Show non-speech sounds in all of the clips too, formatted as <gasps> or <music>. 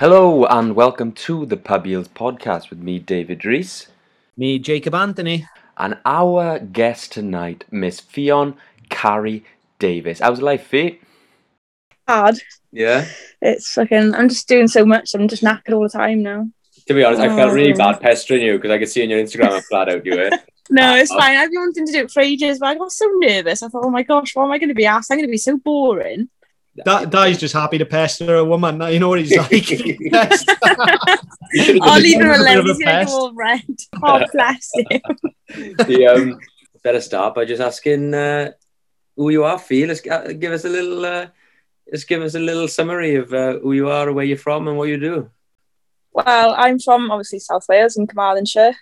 Hello and welcome to the Pub Yields podcast with me, David Rees, Me, Jacob Anthony. and our guest tonight, Miss Fionn Carrie Davis. How's life, Fee? hard. Yeah. It's fucking. I'm just doing so much. I'm just knackered all the time now. To be honest, I felt really Oh. bad pestering you because I could see on your Instagram how flat out you were. No, it's Oh. fine. I've been wanting to do it for ages, but I got so nervous. I thought, oh my gosh, what am I going to be asked? I'm going to be so boring. Da- Dai's just happy to pester a woman. You know what he's like. <laughs> <laughs> Yes. You should have I'll leave him alone. He's going to go all red. Oh, bless him. the um, better start by just asking uh, who you are, Fee. Let's uh, give us a little. Uh, just give us a little summary of uh, who you are, where you're from, and what you do. Well, I'm from obviously South Wales in Carmarthenshire.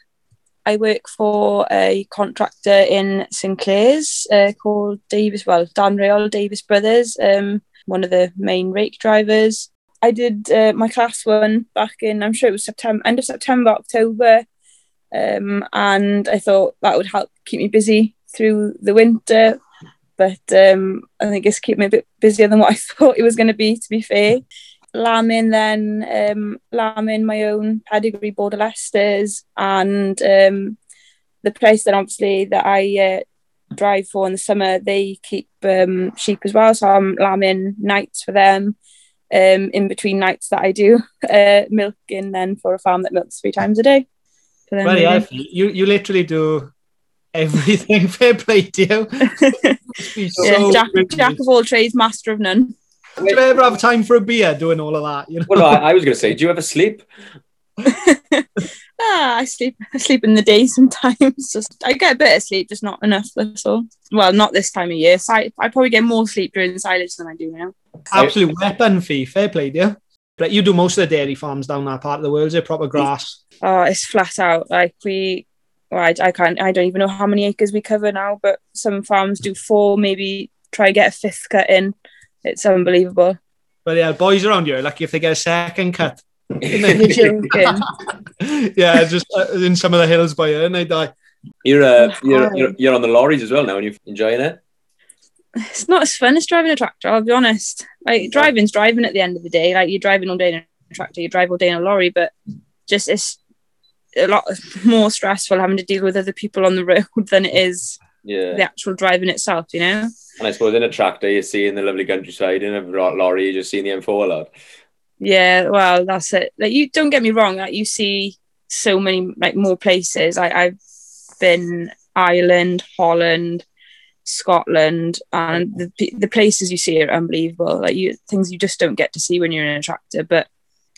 I work for a contractor in St Clears uh, called Davis, well, Dan Real Davis Brothers, um, one of the main rake drivers. I did uh, my class one back in, I'm sure it was September, end of September, October. Um, and I thought that would help keep me busy through the winter. But um, I think it's kept me a bit busier than what <laughs> I thought it was going to be, to be fair lambing then um lambing my own pedigree border Leicesters and um the place that obviously that I uh, drive for in the summer they keep um sheep as well so I'm lambing nights for them um in between nights that I do <laughs> uh milking then for a farm that milks three times a day for them, well, yeah, really. you, you literally do everything. <laughs> Fair play to you. <laughs> So yeah, jack, jack of all trades master of none Do you ever have time for a beer doing all of that? You know? Well, no, I, I was going to say, do you ever sleep? <laughs> ah, I sleep. I sleep in the day sometimes. <laughs> Just I get a bit of sleep, just not enough. That's all. Well, not this time of year. So I, I probably get more sleep during silage than I do now. Absolute weapon fee. Fair play you. But you do most of the dairy farms down that part of the world. They're proper grass. Oh, it's flat out. Like we, well, I, I can't. I don't even know how many acres we cover now. But some farms do four, maybe try get a fifth cut in. It's unbelievable. But yeah, boys around here, like if they get a second cut, You're joking. <laughs> yeah, just uh, in some of the hills by here, and they die. You're, uh, Oh, you're, you're you're on the lorries as well now, and you're enjoying it. it's not as fun as driving a tractor. I'll be honest. Like driving's driving at the end of the day. Like you're driving all day in a tractor, you drive all day in a lorry, but just it's a lot more stressful having to deal with other people on the road than it is Yeah. the actual driving itself. You know? And I suppose in a tractor, you're seeing the lovely countryside. In a lorry, you're just seeing the M4 a lot. Yeah. Well, that's it. Like you don't get me wrong. Like you see so many like more places. I, I've been Ireland, Holland. Scotland and the the places you see are unbelievable. Like you things you just don't get to see when you're in a tractor. But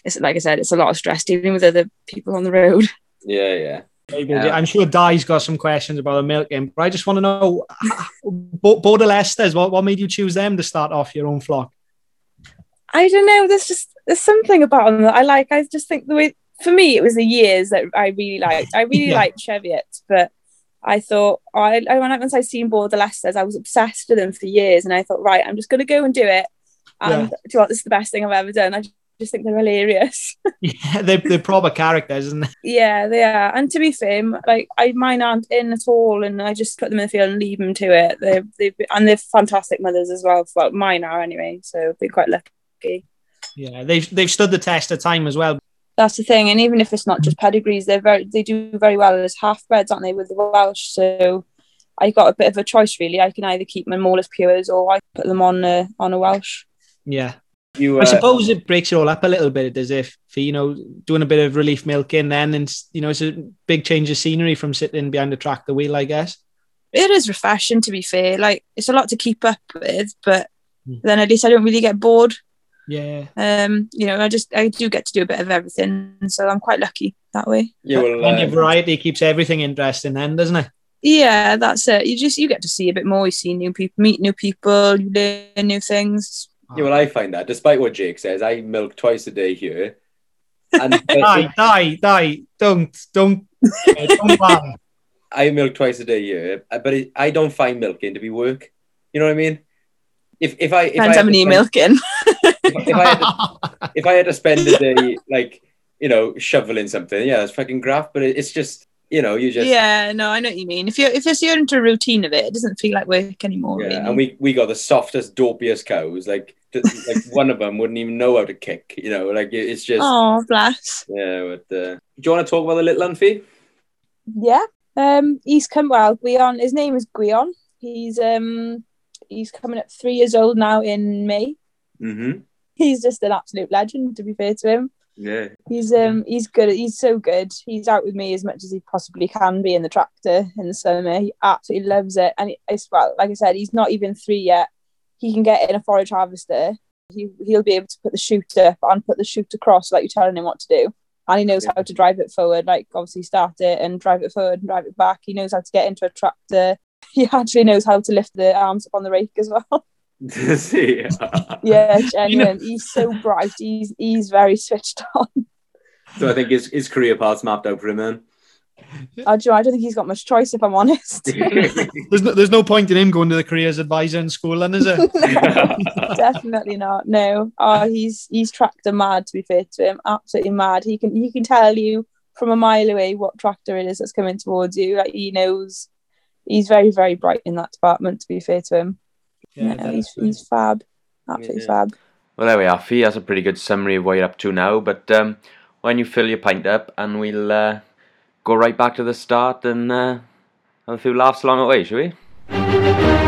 it's like I said, it's a lot of stress dealing with other people on the road. <laughs> Yeah, yeah. Yeah. I'm sure Dai's got some questions about the milking, but I just want to know, Bo- Border Leicesters, what, what made you choose them to start off your own flock? I don't know. There's just there's something about them that I like. I just think the way for me it was the years that I really liked. I really <laughs> Yeah. liked Cheviot, but I thought I, I when I once I seen Border Leicesters, I was obsessed with them for years, and I thought, right, I'm just gonna go and do it. And do you know? This is the best thing I've ever done. I just think they're hilarious. <laughs> Yeah, they're, they're proper characters, isn't they? yeah, they are. And to be fair, like I mine aren't in at all, and I just put them in the field and leave them to it. They're they and they're fantastic mothers as well. Well, mine are anyway, so been quite lucky. Yeah, they've they've stood the test of time as well. that's the thing. And even if it's not just pedigrees, they're very they do very well as half breds, aren't they, with the Welsh? So I got a bit of a choice really. I can either keep them all as pures or I put them on a on a Welsh. Yeah, You, I uh, suppose it breaks it all up a little bit, as if for you know doing a bit of relief milking, then and you know it's a big change of scenery from sitting behind the tractor wheel, I guess. It is refreshing to be fair. Like it's a lot to keep up with, but Mm. then at least I don't really get bored. Yeah, Um, you know, I just I do get to do a bit of everything, so I'm quite lucky that way. you will, and your uh, variety keeps everything interesting, then, doesn't it? Yeah, that's it. You just you get to see a bit more. You see new people, meet new people, you learn new things. yeah, well, I find that despite what Jake says, I milk twice a day here. And <laughs> Dai, die, die! Don't, don't, uh, don't <laughs> lie. I milk twice a day here, but it, I don't find milking to be work. You know what I mean? If if I if Depends I how had to many spend- milking. if, if I had to, if I had to spend a day like you know shoveling something, yeah, that's fucking graft. But it, it's just you know you just yeah, no, I know what you mean. If you're if you're into a routine of it, it doesn't feel like work anymore. Yeah, really. and we we got the softest, dopiest cows. Like, th- like <laughs> one of them wouldn't even know how to kick. You know, like it- it's just Oh, bless. yeah. But uh, do you want to talk about the little Unfee? Yeah. Um, he's come well. Guion. His name is Guion. He's um, he's coming up three years old now in May. Mm-hmm. He's just an absolute legend. To be fair to him, Yeah. he's um, he's good. He's so good. He's out with me as much as he possibly can be in the tractor in the summer. He absolutely loves it. And it's well, like I said, he's not even three yet. He can get in a forage harvester. He he'll be able to put the chute up and put the chute across like you're telling him what to do. And he knows how to drive it forward, like obviously start it and drive it forward and drive it back. He knows how to get into a tractor. <laughs> He actually knows how to lift the arms up on the rake as well. <laughs> See. yeah, <laughs> genuine. He's so bright. He's he's very switched on. So I think his his career path's mapped out for him then. I do. I don't think he's got much choice, if I'm honest. There's no, there's no point in him going to the careers advisor in school, then, is there? Definitely not. No. Oh, he's he's tractor mad. To be fair to him, absolutely mad. He can he can tell you from a mile away what tractor it is that's coming towards you. Like he knows. He's very very bright in that department. To be fair to him, Yeah, no, he's he's fab. Absolutely Yeah. fab. Well, there we are, Fee. That's a pretty good summary of what you're up to now. But um, why don't you fill your pint up and we'll uh, go right back to the start and uh, have a few laughs along the way, shall we?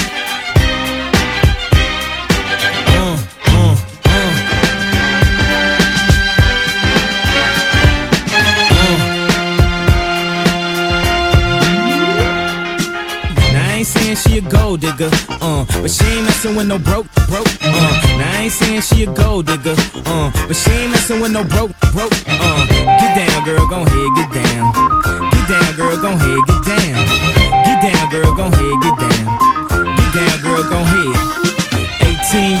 A gold digger, uh, but she ain't messing with no broke, broke, uh. Now I ain't saying she a gold digger, uh, but she ain't messing with no broke, broke, uh. Get down, girl, gon' head, get down. Get down, girl, gon' head, get down. Get down, girl, gon' head, get down. Get down, girl, gon' head. 18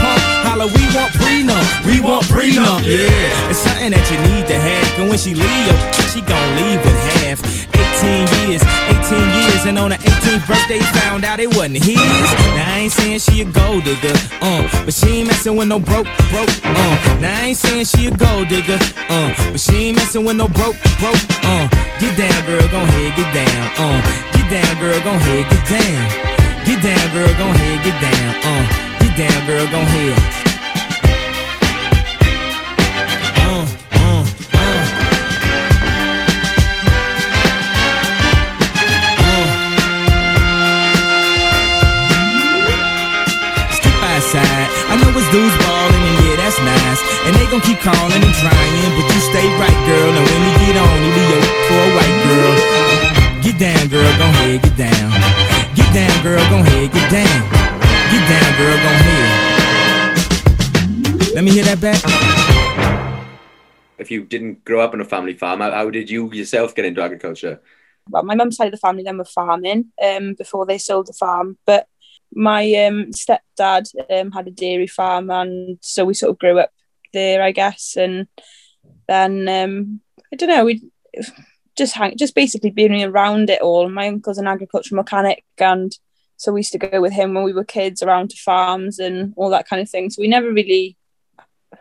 holla, we want prenup. We want prenup, yeah. It's something that you need to have. And when she leave, she gon' leave with half. 18 years, 18 years, and on her 18th birthday, found out it wasn't his. Now I ain't saying she a gold digger, uh, but she ain't messing with no broke, broke, uh. Now I ain't saying she a gold digger, uh, but she ain't messing with no broke, broke, uh. Get down, girl, gon' head, get down, uh. Get down, girl, gon' head, get down. Get down, girl, gon' head, get down, uh. Get down, girl, gon' head. I know dudes and yeah, that's nice. And they gon' keep and but you stay right, girl. And when we get on, you be for a white girl. Get down, girl, gon' get down. Get down, girl, gon' get down. Get down, girl, gon'. Let me hear that back. If you didn't grow up on a family farm, how, how did you yourself get into agriculture? well, my mum's side of the family then were farming um, before they sold the farm. But my um, stepdad um, had a dairy farm, and so we sort of grew up there, I guess. And then um, I don't know, we just hang, just basically being around it all. My uncle's an agricultural mechanic, and So we used to go with him when we were kids around to farms and all that kind of thing. So we never really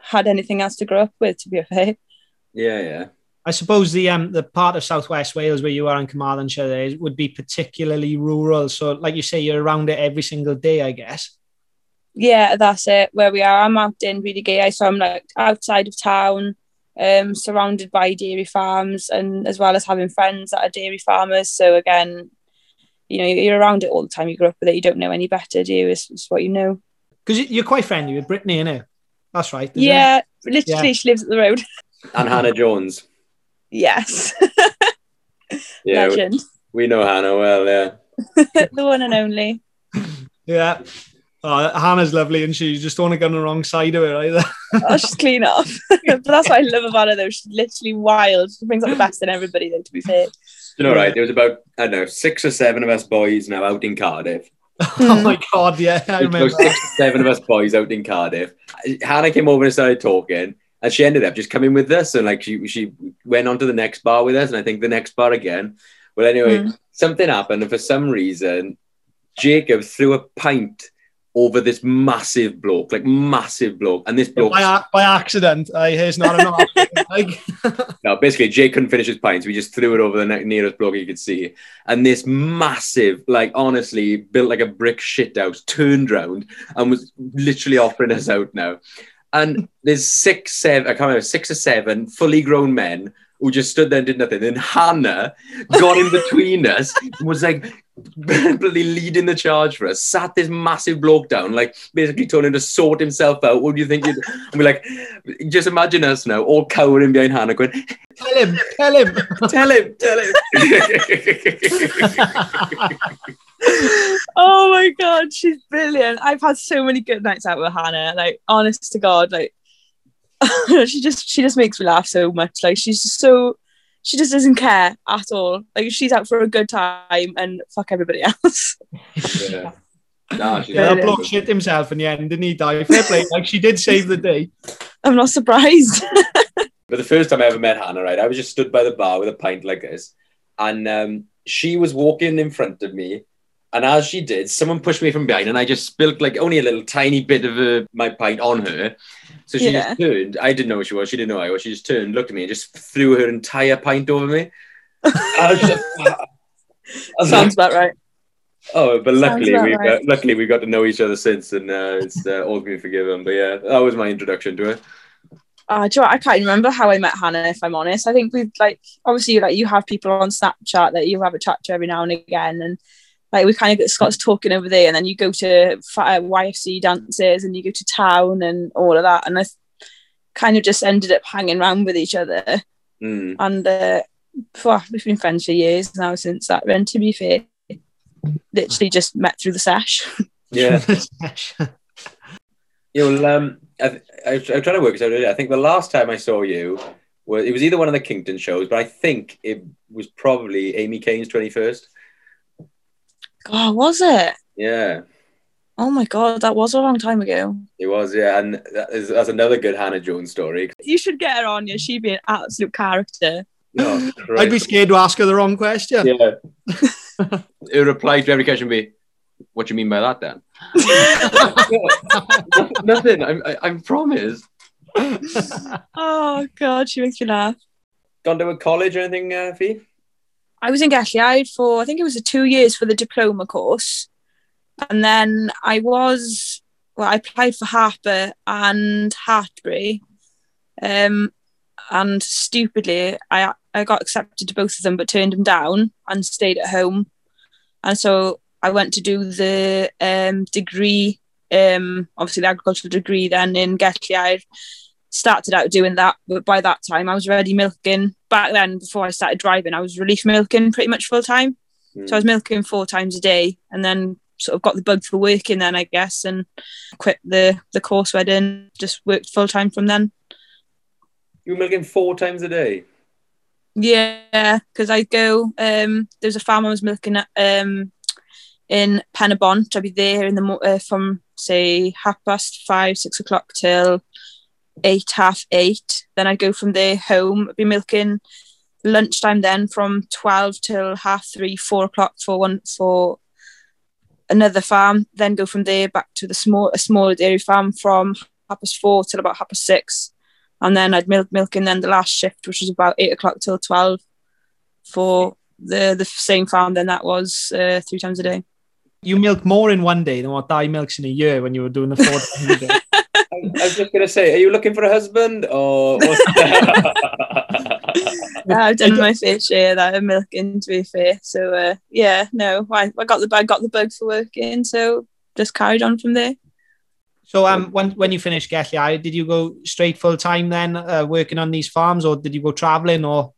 had anything else to grow up with, to be fair. Yeah, yeah. I suppose the um the part of Southwest Wales where you are in Carmarthenshire there would be particularly rural. So, like you say, you're around it every single day, I guess. Yeah, that's it. Where we are, I'm out in really gay, so I'm like outside of town, um, surrounded by dairy farms, and as well as having friends that are dairy farmers. So again, you know, you're around it all the time. You grow up with it. You don't know any better, do you? It's, it's what you know. Because you're quite friendly with Brittany, innit? That's right. isn't it? Yeah, literally, Yeah. she lives at the road. <laughs> And Hannah Jones. yes, <laughs> Yeah, we, legend, we know Hannah well, yeah. <laughs> the one and only. Yeah. Oh, Hannah's lovely, and she You just don't want to go on the wrong side of it either. <laughs> Oh, she's clean off. but that's what I love about her, though. She's literally wild. She brings out the best in everybody, though. To be fair. You know, right? There was about, I don't know, six or seven of us boys now out in Cardiff. oh my god, yeah, I remember. six or seven of us boys out in Cardiff. Hannah came over and started talking, and she ended up just coming with us. And like she she went on to the next bar with us, and I think the next bar again. Well, anyway, Mm. something happened, and for some reason, Jacob threw a pint over this massive bloke, like massive bloke, and this bloke. by, by accident. I here's not an <laughs> accident. like, <laughs> No, basically, Jake couldn't finish his pint, so we just threw it over the ne- nearest bloke he could see. And this massive, like, honestly, built like a brick shit house, turned round and was literally offering us out now. And there's six, seven, I can't remember, six or seven fully grown men who just stood there and did nothing. Then Hannah got in between us and was like, bloody leading the charge for us, sat this massive bloke down, like basically told him to sort himself out. What do you think? You'd... And we're like, just imagine us now, all cowering behind Hannah, going, tell him, tell him. Tell him, tell him. <laughs> oh my god, she's brilliant. I've had so many good nights out with Hannah. Like, honest to God, like <laughs> she just she just makes me laugh so much. Like she's just so she just doesn't care at all. Like she's out for a good time and fuck everybody <laughs> else. yeah. <laughs> Nah, she's Yeah, that shit himself in the end, didn't he? Dai. Fair play. Like she did save the day. I'm not surprised. But the first time I ever met Hannah, right, I was just stood by the bar with a pint like this, and um, she was walking in front of me, and as she did, someone pushed me from behind, and I just spilled like only a little tiny bit of uh, my pint on her. So she Yeah. just turned. I didn't know who she was. She didn't know I was. She just turned, looked at me, and just threw her entire pint over me. Just, <laughs> Sounds about right. oh, but luckily we right. got, luckily we got to know each other since, and uh, it's uh, all been forgiven. But yeah, that was my introduction to her. Uh, do you know? I can't remember how I met Hannah, if I'm honest. I think we've like obviously like you have people on Snapchat that you have a chat to every now and again, and like we kind of get Scott's talking over there, and then you go to fa- uh, YFC dances and you go to town and all of that, and I kind of just ended up hanging around with each other, Mm. and uh, phew, we've been friends for years now since that. And to be fair, literally just met through the sesh. <laughs> Yeah. <laughs> <laughs> You know, um, I, I, I'm trying to work this out. earlier. I think the last time I saw you, was, it was either one of the Kington shows, but I think it was probably Amy Kane's 21st. God, was it? Yeah, Oh my god, that was a long time ago. it was. Yeah, and that is, that's another good Hannah Jones story. You should get her on. Yeah, she'd be an absolute character. Oh, <laughs> I'd be scared to ask her the wrong question. Yeah. <laughs> Her reply to every question would be, "What do you mean by that, then?" <laughs> Nothing. I'm, I, I'm promised. Oh god, she makes me laugh. Gone to a college or anything, uh, Fee? I was in Gelli Aur for I think it was two years for the diploma course, and then I was well, I applied for Harper and Hartpury, um, and stupidly I I got accepted to both of them, but turned them down and stayed at home, and so I went to do the um, degree, um, obviously the agricultural degree then in Gelli Aur. Started out doing that, but by that time I was already milking. Back then, before I started driving, I was relief milking pretty much full time. So I was milking four times a day, and then sort of got the bug for working then, I guess, and quit the the course I did. Just worked full time from then. You were milking four times a day. Yeah, because I go. Um, there's a farm I was milking at um, in Penabont. I'd be there in the uh, from say half past five, six o'clock till eight, half eight. Then I'd go from there home. I'd be milking lunchtime then from twelve till half three, four o'clock for one for another farm, then go from there back to the small a smaller dairy farm from half past four till about half past six, and then I'd milk milk and then the last shift, which was about eight o'clock till twelve, for the the same farm. Then that was uh, three times a day. You milk more in one day than what Dai milks in a year when you were doing the four times a day. <laughs> I, I was just gonna say, are you looking for a husband or? What's Yeah, <laughs> I've done my fair share that I'm milking, to be fair. So uh, yeah, no, I, I got the I got the bug for working, so just carried on from there. So um, when when you finished Gelli Aur, did you go straight full time then, uh, working on these farms, or did you go traveling, or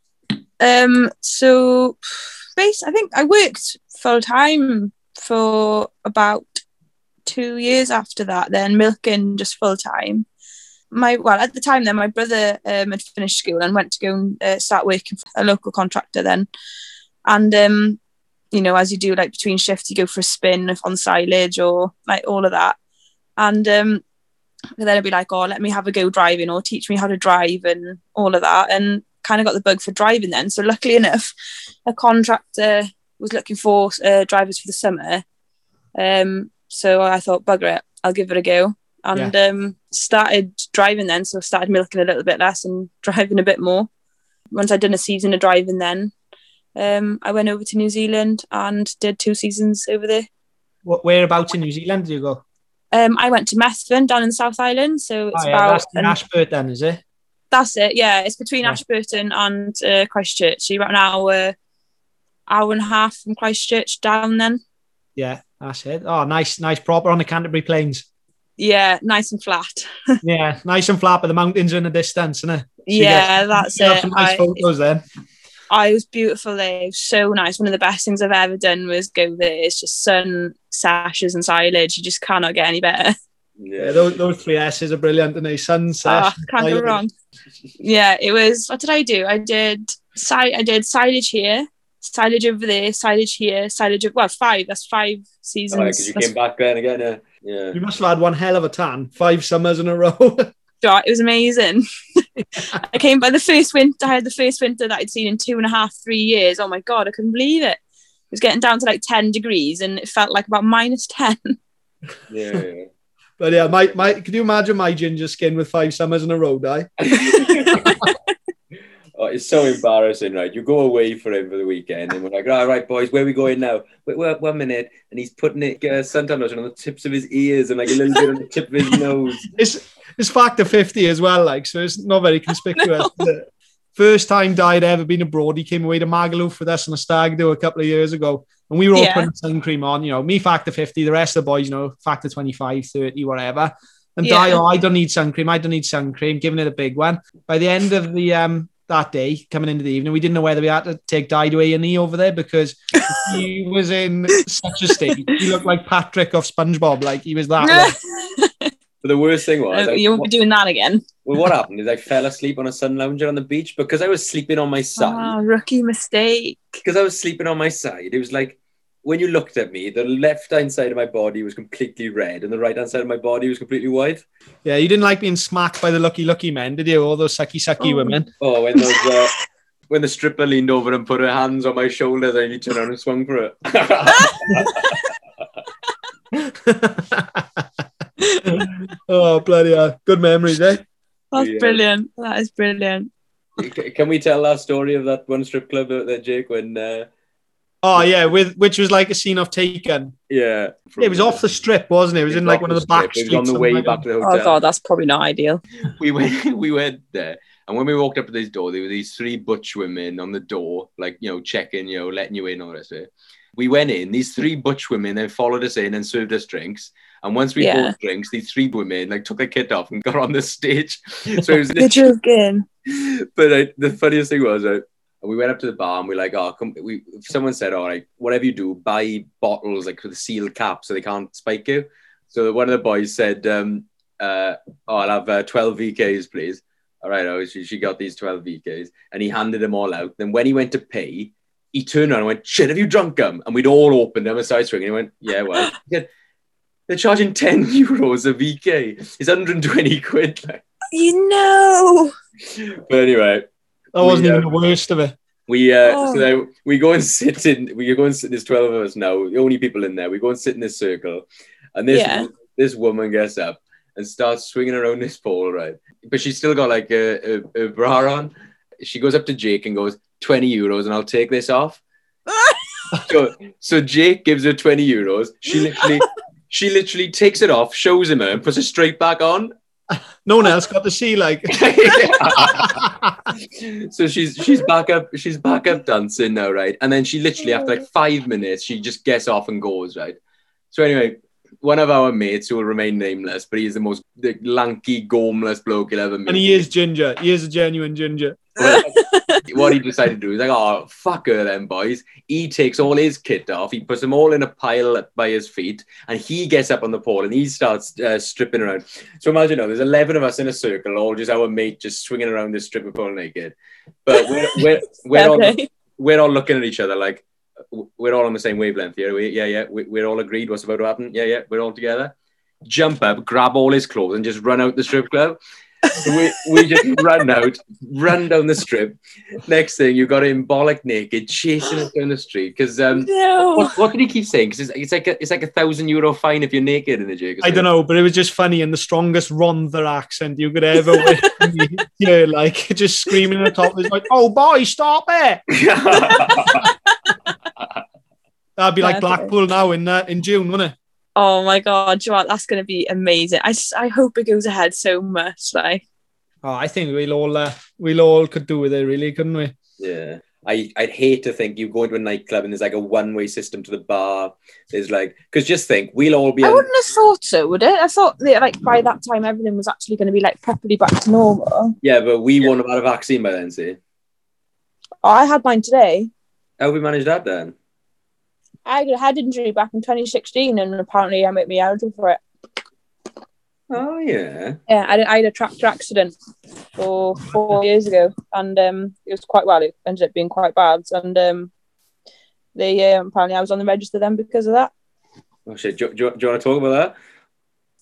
Um, so base, I think I worked full time for about two years after that. Then milking just full time. My well at the time then my brother um, had finished school and went to go and uh, start working for a local contractor then, and um, you know as you do like between shifts you go for a spin on silage or like all of that, and um, then I'd be like oh let me have a go driving or teach me how to drive and all of that and kind of got the bug for driving then. So luckily enough, a contractor was looking for uh, drivers for the summer. Um, so I thought, bugger it, I'll give it a go. And um, started driving then. So started milking a little bit less and <laughs> driving a bit more. Once I'd done a season of driving then, um, I went over to New Zealand and did two seasons over there. wh- whereabouts in New Zealand did you go? Um, I went to Methven down in the South Island. So it's Oh, yeah, about that's in an- is it? That's it. Yeah, it's between Yeah. Ashburton and uh, Christchurch. So you're about an hour, hour and a half from Christchurch down. Then, Yeah, that's it. Oh, nice, nice, proper on the Canterbury Plains. yeah, nice and flat. <laughs> Yeah, nice and flat, but the mountains are in the distance, isn't it? yeah, that's You have it. some nice I, photos then. I was beautiful there. It was so nice. One of the best things I've ever done was go there. It's just sun, sashes, and silage. You just cannot get any better. <laughs> Yeah, those, those three S's are brilliant, and they sunset. Ah, can't go wrong. Yeah, it was. What did I do? I did. Si- I did silage here, silage over there, silage here, silage. Well, five. That's five seasons. because you That's came back then again. Uh, yeah. You must have had one hell of a tan, five summers in a row. <laughs> God, it was amazing. <laughs> I came by the first winter. I had the first winter that I'd seen in two and a half, three years. Oh my god, I couldn't believe it. It was getting down to like ten degrees, and it felt like about minus ten. Yeah. <laughs> yeah. but yeah, my, my, could you imagine my ginger skin with five summers in a row, Dai? It's so embarrassing, right? You go away for him for the weekend, and we're like, all right, boys, where are we going now? Wait, wait one minute. And he's putting it, uh, suntan lotion on the tips of his ears and like a little bit on the tip of his <laughs> nose. It's, it's factor 50 as well, like, so it's not very conspicuous. <laughs> is? First time Dai had ever been abroad, he came away to Magaluf with us on a stag do a couple of years ago. And we were all Yeah. putting sun cream on, you know, me factor 50, the rest of the boys, you know, factor 25, 30, whatever. And Dai, Yeah. oh, I don't need sun cream. I don't need sun cream, giving it a big one. By the end of the um that day, coming into the evening, we didn't know whether we had to take Dai to A&E over there because <laughs> he was in such a state. He looked like Patrick of SpongeBob, like he was that. <laughs> But the worst thing was, I- you won't be doing that again. well, what happened is I fell asleep on a sun lounger on the beach because I was sleeping on my side. Ah, rookie mistake. Because I was sleeping on my side, it was like when you looked at me, the left hand side of my body was completely red, and the right hand side of my body was completely white. Yeah, you didn't like being smacked by the lucky lucky men, did you? All those sucky sucky Oh. women. Oh, when those uh, <laughs> when the stripper leaned over and put her hands on my shoulders, and you turned around and swung for it. <laughs> oh bloody hell. Good memories, eh? That's Yeah. brilliant. That is brilliant. Can we tell our story of that one strip club out there, Jake? When uh, Oh yeah, with which was like a scene of Taken. yeah, It was off the strip, wasn't it? It was in like one of the back It streets. was on the way like back to the hotel. Oh god, that's probably not ideal. <laughs> we went we went there and when we walked up to this door there were these three butch women on the door like you know checking you know letting you in all this way. we went in these three butch women then followed us in and served us drinks and once we Yeah. bought drinks these three women like took their kit off and got on the <laughs> stage so it was <laughs> You're joking. but uh, the funniest thing was uh, we went up to the bar and we're like, oh, come, we, someone said, all right, whatever you do, buy bottles like with a sealed cap so they can't spike you. So one of the boys said, um, uh, oh, I'll have uh, 12 VKs, please. All right, oh, she, she got these 12 VKs and he handed them all out. Then when he went to pay, he turned around and went, shit, have you drunk them? And we'd all opened them and started swinging. He went, yeah, well. <laughs> Said, They're charging 10 euros a VK. It's 120 quid. Like. You know. But anyway, That wasn't We, uh, even the worst of it. We uh, Oh. so then we go and <laughs> sit in. We go and sit. There's twelve of us now. The only people in there. We go and sit in this circle, and this Yeah. this woman gets up and starts swinging around this pole, right? But she's still got like a, a, a bra on. She goes up to Jake and goes, 20 euros, and I'll take this off. <laughs> so, so Jake gives her 20 euros. She literally, <laughs> she literally takes it off, shows him her, and puts it straight back on. No one else got to see like. <laughs> so she's she's back up she's back up dancing now right and then she literally after like five minutes she just gets off and goes right so anyway one of our mates who will remain nameless but he's the most the lanky gormless bloke you'll ever meet And he is ginger. He is a genuine ginger. <laughs> what he decided to do is like oh fuck her then boys he takes all his kit off he puts them all in a pile by his feet and he gets up on the pole and he starts uh, stripping around so imagine now there's 11 of us in a circle all just our mate just swinging around this stripper pole naked but we're <laughs> we're, we're all we're all looking at each other like we're all on the same wavelength here. We, yeah, yeah, we, we're all agreed what's about to happen. Yeah, yeah, we're all together. Jump up, grab all his clothes, and just run out the strip club. So we, we just run out, run down the strip. Next thing, you got him bollock naked, chasing us down the street. Because um, No. what, what did he keep saying? Because it's, it's like a, it's like a thousand euro fine if you're naked in the jig. I don't know, but it was just funny and the strongest Rhondda accent you could ever hear, <laughs> like just screaming at the top. It's like, "Oh boy, stop it!" <laughs> That'd be like Yeah, Blackpool now in uh, in June, wouldn't it? Oh my god, do you know? That's going to be amazing. I, I hope it goes ahead so much. Like, Oh, I think we'll all uh, we'll all could do with it, really, couldn't we? Yeah. I, I'd hate to think you go into a nightclub and there's like a one way system to the bar. There's like, because just think, we'll all be I on, wouldn't have thought so, would it? I thought that like by that time everything was actually going to be like properly back to normal. yeah, but we won't have had a vaccine by then, see? Oh, I had mine today. How have we managed that then? I had a head injury back in 2016, and apparently I made me eligible for it. Oh, yeah. Yeah, I, I had a tractor accident for four years ago, and um, it was quite well. It ended up being quite bad, and um, they um, apparently I was on the register then because of that. Oh, shit. Do, do, do you want to talk about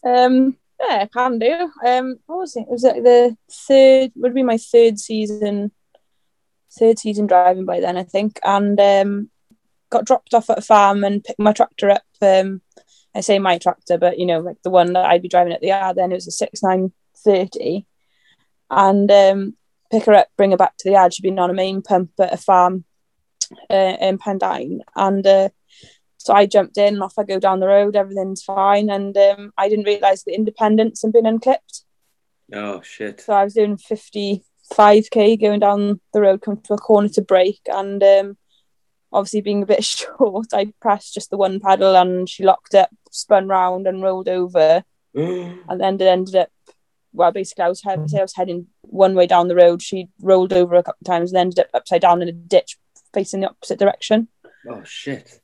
that? Um, yeah, I can do. Um, what was it? It was like the third. Would be my third season. Third season driving by then, I think, and um, got dropped off at a farm and picked my tractor up. Um, I say my tractor, but you know, like the one that I'd be driving at the yard. Then it was a six nine thirty, and um, pick her up, bring her back to the yard. She'd been on a main pump at a farm uh, in Pendine, and uh, so I jumped in and off I go down the road. Everything's fine, and um, I didn't realise the independents had been unclipped. Oh, shit. So I was doing fifty five k going down the road, come to a corner to brake, and um, obviously being a bit <laughs> short, I pressed just the one pedal, and she locked up, spun round, and rolled over, <gasps> and then it ended up. Well, basically, I was head- say I was heading one way down the road. She rolled over a couple of times and ended up upside down in a ditch facing the opposite direction. oh, shit.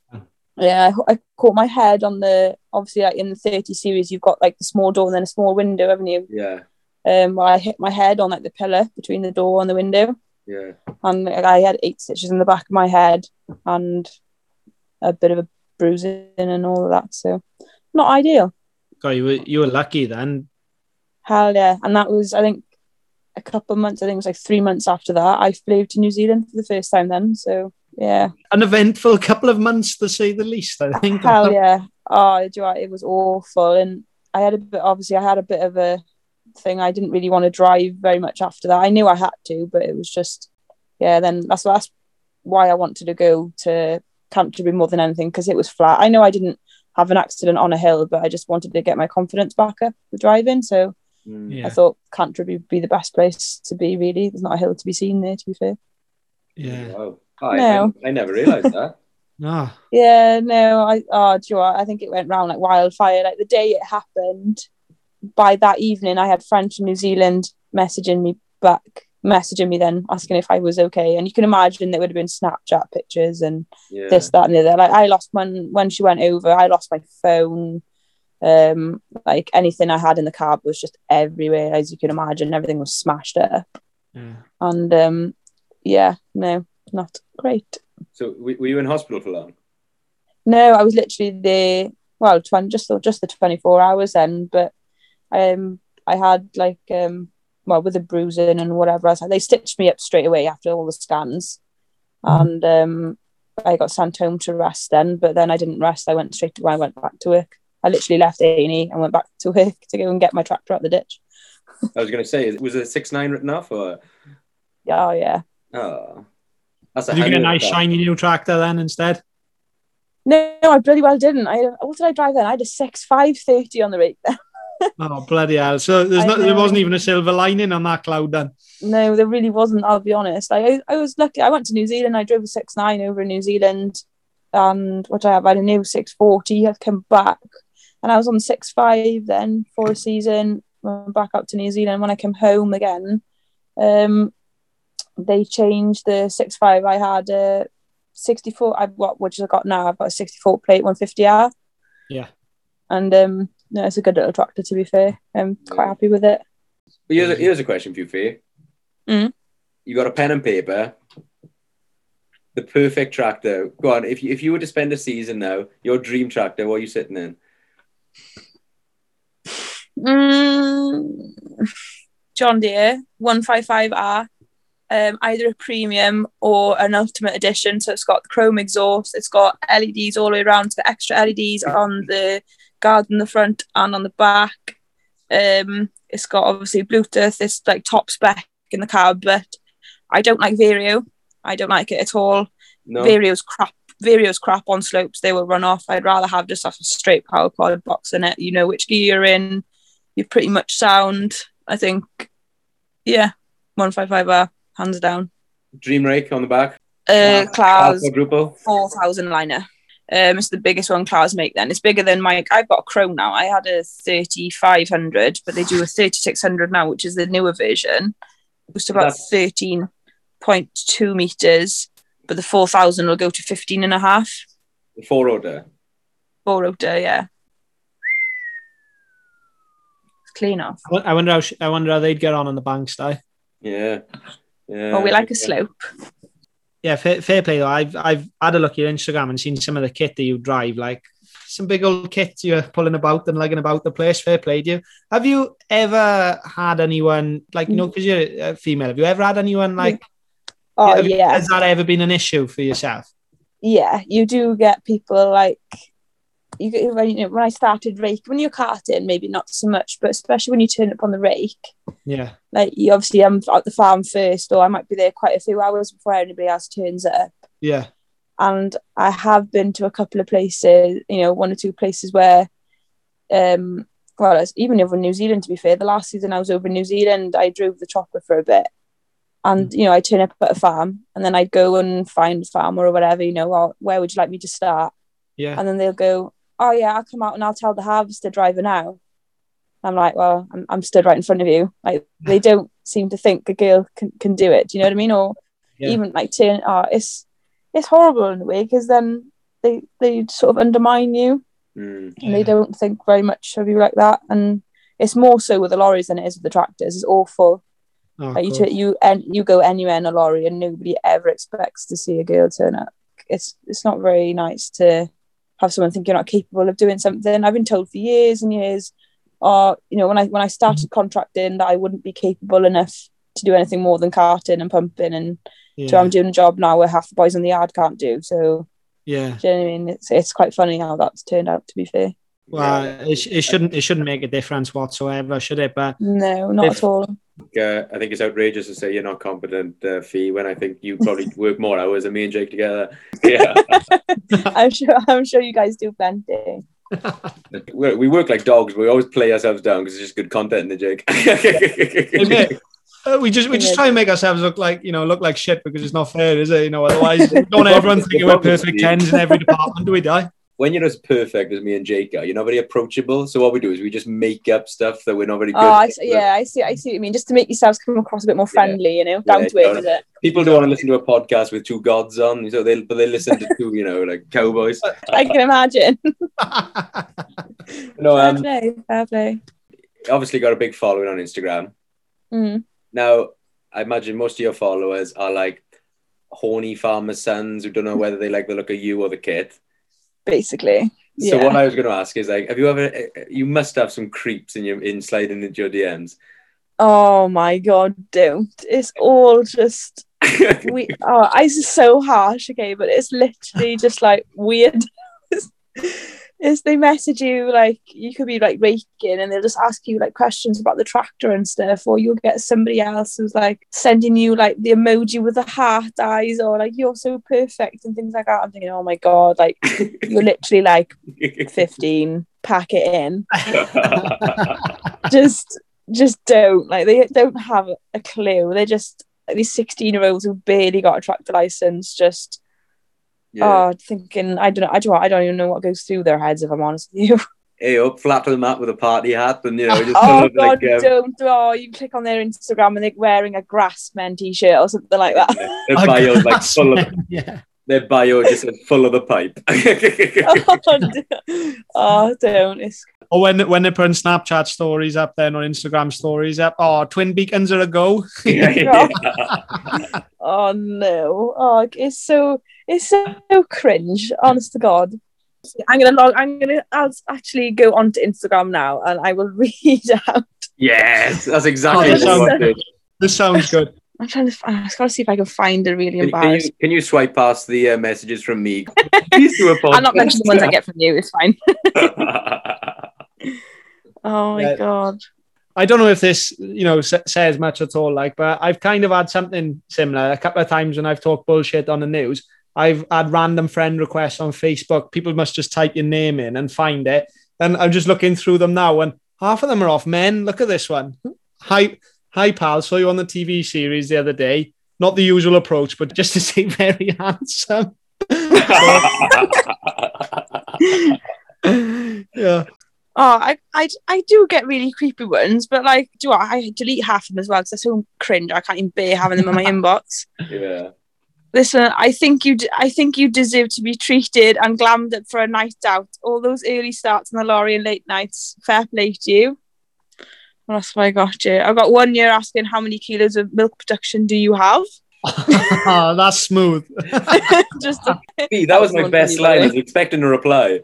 Yeah, I, I caught my head on the obviously like in the 30 series you've got like the small door and then a small window, haven't you? Yeah. Um well I hit my head on like the pillar between the door and the window Yeah. and I had eight stitches in the back of my head and a bit of a bruising and all of that. So not ideal. God, you were you were lucky then. Hell yeah. And that was I think a couple of months, I think it was like three months after that, I flew to New Zealand for the first time then. So yeah. An eventful couple of months to say the least. I think. Hell yeah. Oh, do you know what? it was awful. And I had a bit, obviously, I had a bit of a thing. I didn't really want to drive very much after that. I knew I had to, but it was just, yeah, then that's, that's why I wanted to go to Canterbury more than anything because it was flat. I know I didn't have an accident on a hill, but I just wanted to get my confidence back up with driving. So Mm. Yeah. I thought Canterbury would be the best place to be, really. There's not a hill to be seen there, to be fair. Yeah. Wow. Oh, I, No. I, I never realised that. <laughs> Ah. Yeah, no, I oh, do you know what? I think it went round like wildfire. Like the day it happened, by that evening, I had friends from New Zealand messaging me back, messaging me then asking if I was okay. And you can imagine there would have been Snapchat pictures and Yeah. this, that, and the other. Like I lost when when she went over, I lost my phone. Um, like anything I had in the cab was just everywhere, as you can imagine. Everything was smashed up, Yeah. and um, yeah, no, not great. So were were you in hospital for long? No, I was literally there. Well, 20, just just the twenty four hours then, but um, I had like um, well, with the bruising and whatever else, they stitched me up straight away after all the scans. and um, I got sent home to rest then. But then I didn't rest. I went straight to I went back to work. I literally left A and E and went back to work <laughs> to go and get my tractor out the ditch. I was going to say, was it six nine written off or? Yeah, oh, yeah. Oh, that's Did you get a nice percent. shiny new tractor then instead? No, I bloody well didn't. I what did I drive then? I had a six five thirty on the rate <laughs> then. <laughs> Oh bloody hell! So there's I not, there wasn't even a silver lining on that cloud then. No, there really wasn't. I'll be honest. I I was lucky. I went to New Zealand. I drove a six nine over in New Zealand, and what I have, I had a new six forty. I've come back, and I was on six five then for a season. Went back up to New Zealand. When I came home again, um, they changed the six five. I had a sixty four. I've what which I got now. I've got a sixty four plate one fifty R. Yeah. And um, no, it's a good little tractor. To be fair, I'm quite happy with it. But here's a, here's a question for you, Faye. Mm. You got a pen and paper. The perfect tractor. Go on. If you, if you were to spend a season now, your dream tractor, what are you sitting in? Mm, John Deere 155R, um, either a premium or an ultimate edition. So it's got the chrome exhaust, it's got LEDs all the way around, the extra LEDs on the guard in the front and on the back. Um, it's got obviously Bluetooth, it's like top spec in the cab, but I don't like Vario. I don't like it at all. No. Vario's crap. Vario's crap on slopes. They will run off. I'd rather have just a straight power quad box in it. You know which gear you're in. You're pretty much sound. I think, yeah, one five five R hands down. Dream rake on the back. Uh, Quadruple. four thousand liner. Um, it's the biggest one Claas make. Then it's bigger than my. I've got a Chrome now. I had a thirty five hundred, but they do a thirty six hundred now, which is the newer version. It's about That's- thirteen point two meters, but the four thousand will go to fifteen and a half. Four rotor. Four rotor, yeah. It's clean off. I wonder how sh- I wonder how they'd get on on the bank style. Yeah. Yeah. oh, we like a slope. Yeah, fair, fair play though. I've I've had a look at your Instagram and seen some of the kit that you drive, like some big old kits you're pulling about and lugging about the place. Fair play to you. Have you ever had anyone like you know mm. because you're a female? Have you ever had anyone like? Oh have- yeah, Has that ever been an issue for yourself? yeah. You do get people like you you know, when I started rake when you're carting, maybe not so much, but especially when you turn up on the rake, Yeah, like you obviously I'm at the farm first, or I might be there quite a few hours before anybody else turns up. yeah, And I have been to a couple of places, you know, one or two places where, um, well, even over New Zealand. To be fair, the last season I was over in New Zealand, I drove the chopper for a bit, and you know, I turn up at a farm, and then I'd go and find a farmer or whatever, you know, well, where would you like me to start? yeah, And then they'll go, oh yeah, I'll come out and I'll tell the harvester driver now. I'm like, well, I'm, I'm stood right in front of you. Like they <laughs> don't seem to think a girl can, can do it. Do you know what I mean? Or Yeah. even like turn, oh, it's it's horrible in a way because then they they sort of undermine you Mm. and they don't think very much of you like that. And it's more so with the lorries than it is with the tractors. It's awful. Oh, Like you t- you and you go anywhere in a lorry and nobody ever expects to see a girl turn up. It's it's not very nice to have someone think you're not capable of doing something. I've been told for years and years, or you know, when I when I started contracting that I wouldn't be capable enough to do anything more than carting and pumping and yeah. so I'm doing a job now where half the boys in the yard can't do. So yeah. do you know what I mean? It's it's quite funny how that's turned out to be fair. Well, it, it shouldn't it shouldn't make a difference whatsoever, should it? But No, not If- at all. Uh, I think it's outrageous to say you're not competent, uh, Fee, when I think you probably <laughs> work more hours than me and Jake together. Yeah. <laughs> I'm sure I'm sure you guys do plenty. <laughs> we we work like dogs, we always play ourselves down because it's just good content in the Jake. Hey, uh, we just we just try and make ourselves look like you know look like shit because it's not fair, is it? You know, otherwise don't everyone think we're perfect tens in every department, do we? Dai. When you're as perfect as me and Jake are, you're not very approachable. So what we do is we just make up stuff that we're not very good Oh, I at. see, yeah, I see. I see what you mean. Just to make yourselves come across a bit more friendly, you know, down Yeah, to earth it. People don't want to listen to a podcast with two gods on, so they but they listen to <laughs> two, you know, like cowboys. I can imagine. <laughs> No, fair um, play, fair play. obviously got a big following on Instagram. Mm. Now, I imagine most of your followers are like horny farmer sons who don't know whether they like the look of you or the kit. Basically, So yeah. what I was going to ask is like, have you ever? Eh, eh, you must have some creeps in your in sliding into your DMs. Oh my god, don't. It's all just <laughs> we oh it's just so harsh, okay, but it's literally just like weird. <laughs> is they message you like you could be like raking and they'll just ask you like questions about the tractor and stuff, or you'll get somebody else who's like sending you like the emoji with the heart eyes or like you're so perfect and things like that. I'm thinking, oh my god, like you're <laughs> literally like <laughs> 15, pack it in. <laughs> just just don't like they don't have a clue. They're just like these 16 year olds who barely got a tractor license, just yeah. oh thinking I don't know I don't I don't even know what goes through their heads if I'm honest with you. <laughs> Hey, up flat to the mat with a party hat, and you know, just oh look god, like um, don't oh you click on their Instagram and they're wearing a Grassmen t-shirt or something like that. their bio like full of <laughs> yeah. Their bio just says full of the pipe. oh, <laughs> <laughs> oh don't it's Or when when they're putting Snapchat stories up then or Instagram stories up. Oh, twin beacons are a go. <laughs> Oh. oh no oh it's so it's so cringe honest to god i'm gonna log i'm gonna I'll actually go onto instagram now and i will read out yes, that's exactly Oh, what that I wanted. this sounds good. I'm trying to i just gotta see if i can find a really Can, can, you, embarrassing can you swipe past the uh, messages from me? <laughs> Please do a i'll not mention the ones i get from you it's fine <laughs> oh my Yeah. god I don't know if this, you know, sa- says much at all, like, but I've kind of had something similar a couple of times when I've talked bullshit on the news. I've had random friend requests on Facebook. People must just type your name in and find it. And I'm just looking through them now, and half of them are off men. Look at this one. Hi, hi, pal. Saw you on the TV series the other day. Not the usual approach, but just to <laughs> say very handsome. <laughs> yeah. Oh, I, I, I do get really creepy ones, but like, do I, I delete half of them as well because they're so cringe. I can't even bear having them in my <laughs> inbox. yeah. Listen, I think you, d- I think you deserve to be treated and glammed up for a night out. All those early starts in the lorry and late nights. Fair play to you. What else have I got you? I got one year asking how many kilos of milk production do you have? oh, <laughs> <laughs> that's smooth. <laughs> Just a, Pete, that was my best for you, by line. I was expecting a reply.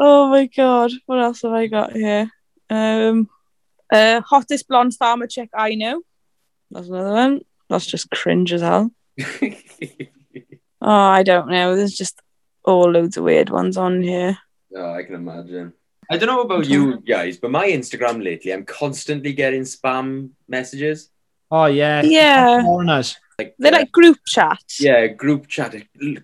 Oh my god, what else have I got here? Um, uh, hottest blonde farmer chick I know. That's another one. That's just cringe as hell. Oh, I don't know. There's just all loads of weird ones on here. oh, I can imagine. I don't know about you guys, but my Instagram lately, I'm constantly getting spam messages. oh, yeah. Yeah, Foreigners. Like, they're uh, like group chats. yeah, group chat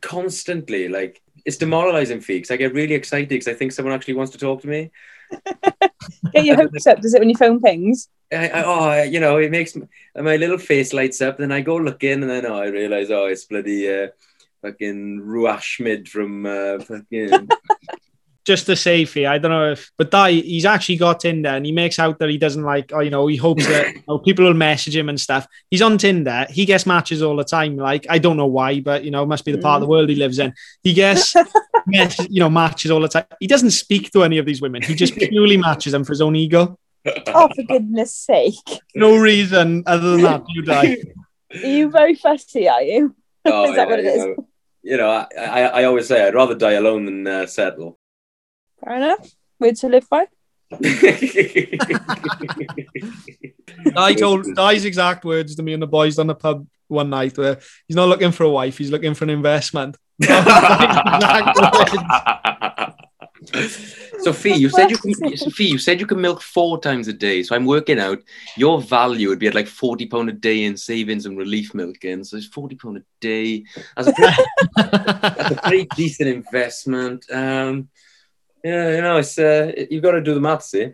constantly. Like it's demoralizing for because I get really excited because I think someone actually wants to talk to me. <laughs> Get your hopes up. Does it when your phone pings? I, I, oh, I- you know, it makes m- my little face lights up. Then I go look in, and then oh, I realize, oh, it's bloody uh, fucking Ruach Schmid from uh, fucking. <laughs> just to say for you, I don't know if, but that he's actually got Tinder and he makes out that he doesn't like, or you know, he hopes that you know, people will message him and stuff. He's on Tinder. He gets matches all the time. Like I don't know why, but you know, it must be the part of the world he lives in. He gets, <laughs> mess- you know, matches all the time. He doesn't speak to any of these women. He just purely matches them for his own ego. Oh, for goodness sake. No reason other than that. You die. Are <laughs> you very fussy, are you? Oh, <laughs> Is that yeah, what it you know, you know, I, I, I always say I'd rather die alone than uh, settle. Fair enough. Word to live by. I told Dai's exact words to me and the boys on the pub one night where he's not looking for a wife, he's looking for an investment. <laughs> <laughs> Exact words. so Fee, you said you can so, Fee, you said you can milk four times a day. So I'm working out your value would be at like forty pound a day in savings and relief milking. So it's forty pound a day. That's a pretty, <laughs> that's a pretty decent investment. Um, yeah, you know, it's uh, you've got to do the maths, eh?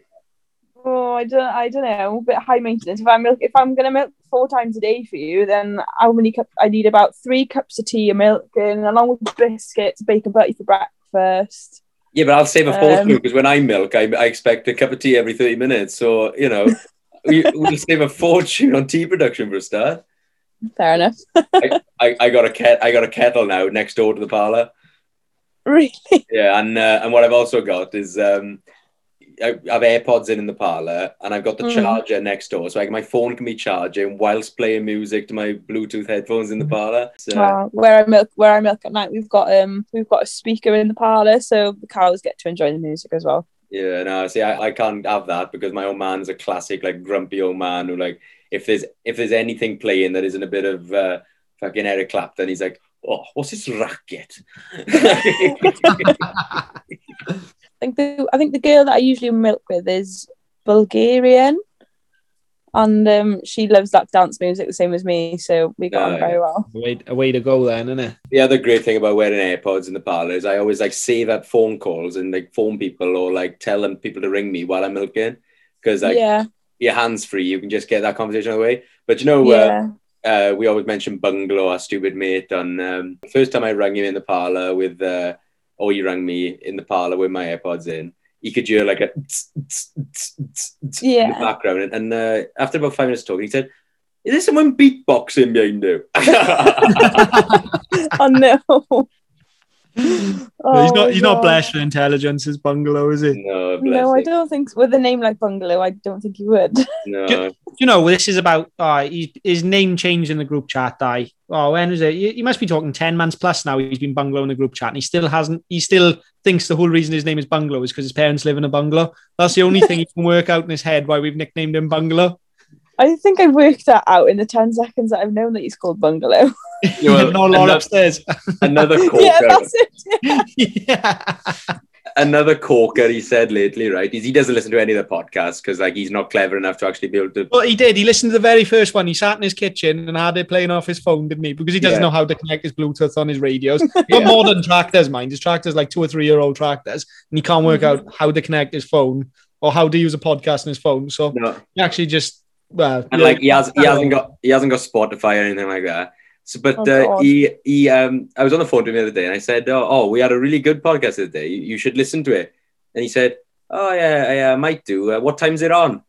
Oh, I don't, I don't know. A bit high maintenance. If I'm milk, if I'm gonna milk four times a day for you, then how many cups? I need about three cups of tea of milk, and along with biscuits, bacon butty for breakfast. Yeah, but I'll save a fortune Um, because when I milk, I, I expect a cup of tea every 30 minutes. So, you know, we, we'll save a fortune on tea production for a start. Fair enough. I, I got a ket, I got a kettle now next door to the parlor. Really? <laughs> Yeah, and uh, and what I've also got is um, I have AirPods in in the parlor, and I've got the Mm. charger next door, so like my phone can be charging whilst playing music to my Bluetooth headphones in the parlor. So, Uh, where I milk, where I milk at night, we've got um, we've got a speaker in the parlor, so the cows get to enjoy the music as well. Yeah, no, see, I, I can't have that because my old man's a classic, like grumpy old man who, like, if there's if there's anything playing that isn't a bit of uh, fucking Eric Clapton, he's like, oh, what's this racket? <laughs> I think the I think the girl that I usually milk with is Bulgarian, and um, she loves that dance music the same as me, so we got Oh, on very well. A way, a way to go then, isn't it? the other great thing about wearing AirPods in the parlor is I always like save up phone calls and like phone people or like tell them people to ring me while I'm milking because like yeah, your hands free, you can just get that conversation away. But you know, uh, yeah, uh, we always mention Bungalow, our stupid mate. On um, first time I rang him in the parlor with, uh, or he rang me in the parlor with my AirPods in. He could hear like a tss, tss, tss, tss, tss in the Yeah. background, and, and uh, after about five minutes talking, he said, "Is there someone beatboxing behind you?" <laughs> <laughs> oh no. He's Oh, not. He's not God. blessed with intelligence. His bungalow, is he? no, No, I don't think with a name like Bungalow, I don't think he would. <laughs> No, You know, this is about uh, he, his name changed in the group chat. I oh, when is it? You, you must be talking ten months plus now. He's been bungalow in the group chat, and he still hasn't. He still thinks the whole reason his name is bungalow is because his parents live in a bungalow. That's the only <laughs> thing he can work out in his head why we've nicknamed him bungalow. I think I worked that out in the 10 seconds that I've known that he's called Bungalow. <laughs> Well, <laughs> no lot another- upstairs. <laughs> another corker. yeah, that's it. <laughs> yeah. another corker. He said lately, right? Is he doesn't listen to any of the podcasts because like he's not clever enough to actually be able to. Well, he did. He listened to the very first one. He sat in his kitchen and had it playing off his phone, didn't he? Because he doesn't Yeah. know how to connect his Bluetooth on his radios. He's got Yeah. modern tractors, mind. His tractors like two or three year old tractors, and he can't work mm-hmm. out how to connect his phone or how to use a podcast on his phone. So No, he actually just well, and yeah. like he has he hasn't got he hasn't got Spotify or anything like that. So, but Oh, uh, he he um I was on the phone to him the other day and I said, oh, oh we had a really good podcast the other day. You, you should listen to it. And he said, oh yeah, I uh, might do. Uh, what time's it on?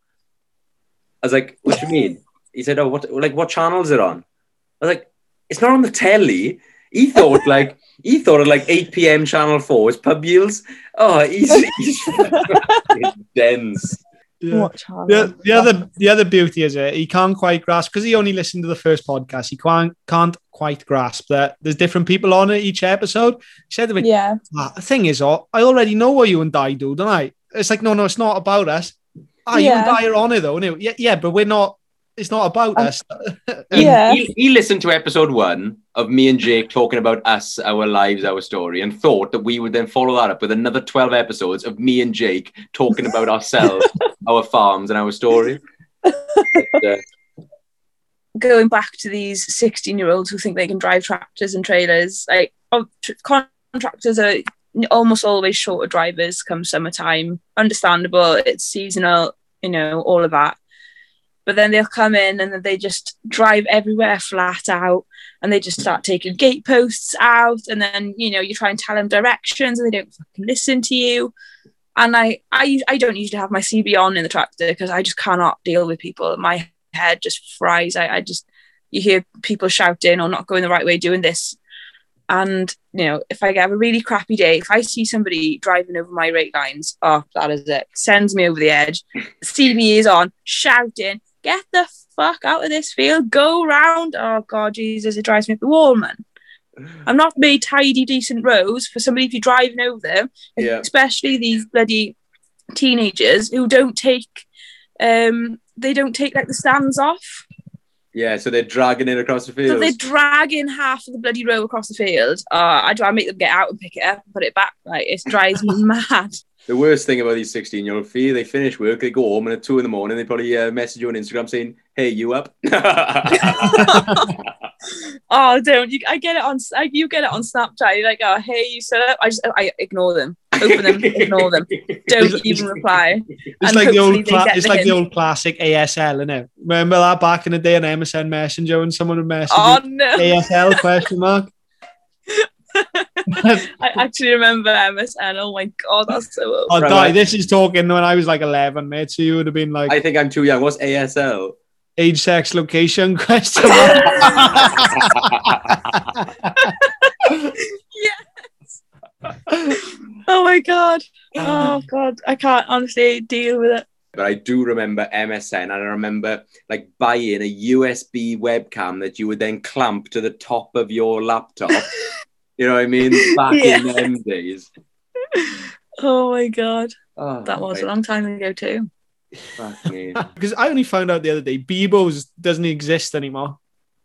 I was like, what do you mean? <laughs> He said, oh, what like what channel is it on? I was like, it's not on the telly. He thought like <laughs> he thought at like 8 p.m. channel four was pub yields. Oh, he's, he's <laughs> dense. Yeah. The, the other the other beauty is it he can't quite grasp because he only listened to the first podcast. He can't can't quite grasp that there's different people on it each episode. He said to me, Yeah. "Ah, the thing is, oh, I already know what you and Dai do, don't I? It's like, no, no, it's not about us. Ah, you and Yeah. Dai are on it though, innit? Yeah, yeah, but we're not. It's not about Um, us. <laughs> Yeah. He, he listened to episode one of me and Jake talking about us, our lives, our story, and thought that we would then follow that up with another 12 episodes of me and Jake talking about ourselves, <laughs> our farms, and our story. But, uh, Going back to these 16 year olds who think they can drive tractors and trailers, like oh, tr- contractors are almost always shorter drivers come summertime. Understandable, it's seasonal, you know, all of that. But then they'll come in and then they just drive everywhere flat out and they just start taking gate posts out. And then, you know, you try and tell them directions and they don't fucking listen to you. And I, I, I don't usually have my CB on in the tractor because I just cannot deal with people. My head just fries. I, I just, you hear people shouting or not going the right way doing this. And, you know, if I have a really crappy day, if I see somebody driving over my rate lines, oh, that is it. Sends me over the edge. CB is on, shouting, get the fuck out of this field, go round. Oh, God, Jesus, it drives me up the wall, man. I'm not made tidy, decent roads for somebody if you're driving over them, Yeah. especially these bloody teenagers who don't take, um, they don't take like the stands off. yeah, so they're dragging it across the field. So they're dragging half of the bloody row across the field. Uh, I try and make them get out and pick it up and put it back. Like it drives me <laughs> mad. The worst thing about these 16 year old fee, they finish work, they go home, and at two in the morning, they probably uh, message you on Instagram saying, Hey, you up? <laughs> <laughs> Oh, don't you? I get it on. I, you get it on Snapchat. You're like, oh, hey, you set up. I just, I ignore them. Open them, ignore them. Don't even reply. It's like the old, cla- it's the like the old classic ASL, isn't it? Remember that back in the day on MSN Messenger when someone would message Oh you, no! ASL question mark. <laughs> <laughs> I actually remember MSN. Oh my god, that's so old. Oh, Right, right. this is talking when I was like 11, mate. So you would have been like I think I'm too young. What's ASL? age, sex, location <laughs> question mark. Oh my god. Oh god, I can't honestly deal with it. But I do remember MSN, and I remember like buying a USB webcam that you would then clamp to the top of your laptop. <laughs> you know what I mean? <laughs> Back in Yeah. them days. Oh my god. Oh, That was a long time ago too. Because <laughs> I only found out the other day Bebo's doesn't exist anymore.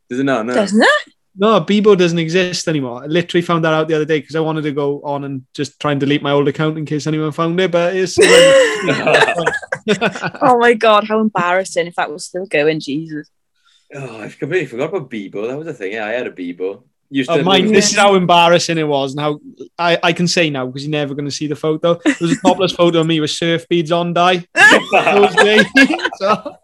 Does it not? No. Doesn't it? No, Bebo doesn't exist anymore. I literally found that out the other day because I wanted to go on and just try and delete my old account in case anyone found it. But it's <laughs> Oh my god, how embarrassing if that was still going, Jesus. Oh, I've completely forgot about Bebo. That was a thing. Yeah, I had a Bebo. Used Oh, to mine, this is how embarrassing it was, and how I, I can say now because you're never going to see the photo. There's a topless <laughs> photo of me with surf beads on die. <laughs> Those days. <laughs> so,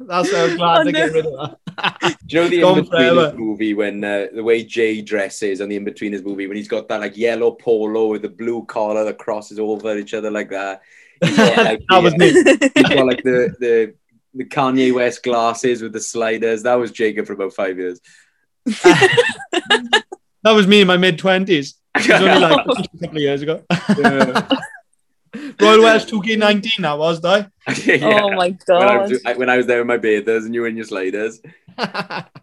that's why I was glad Oh, to get rid of that. Do you know the Gone Inbetweeners forever. movie when uh, the way Jay dresses and the Inbetweeners movie when he's got that like yellow polo with the blue collar that crosses over each other like that. He's got, like, That was the, me. he's got like the, the the Kanye West glasses with the sliders. That was Jacob for about five years. <laughs> That was me in my mid twenties. <laughs> It was only like <laughs> a couple of years ago. Yeah. Royal Welsh 2K19 that was, though. Yeah. Oh my When I, god. was, I- when I was there with my bathers and you were in your sliders.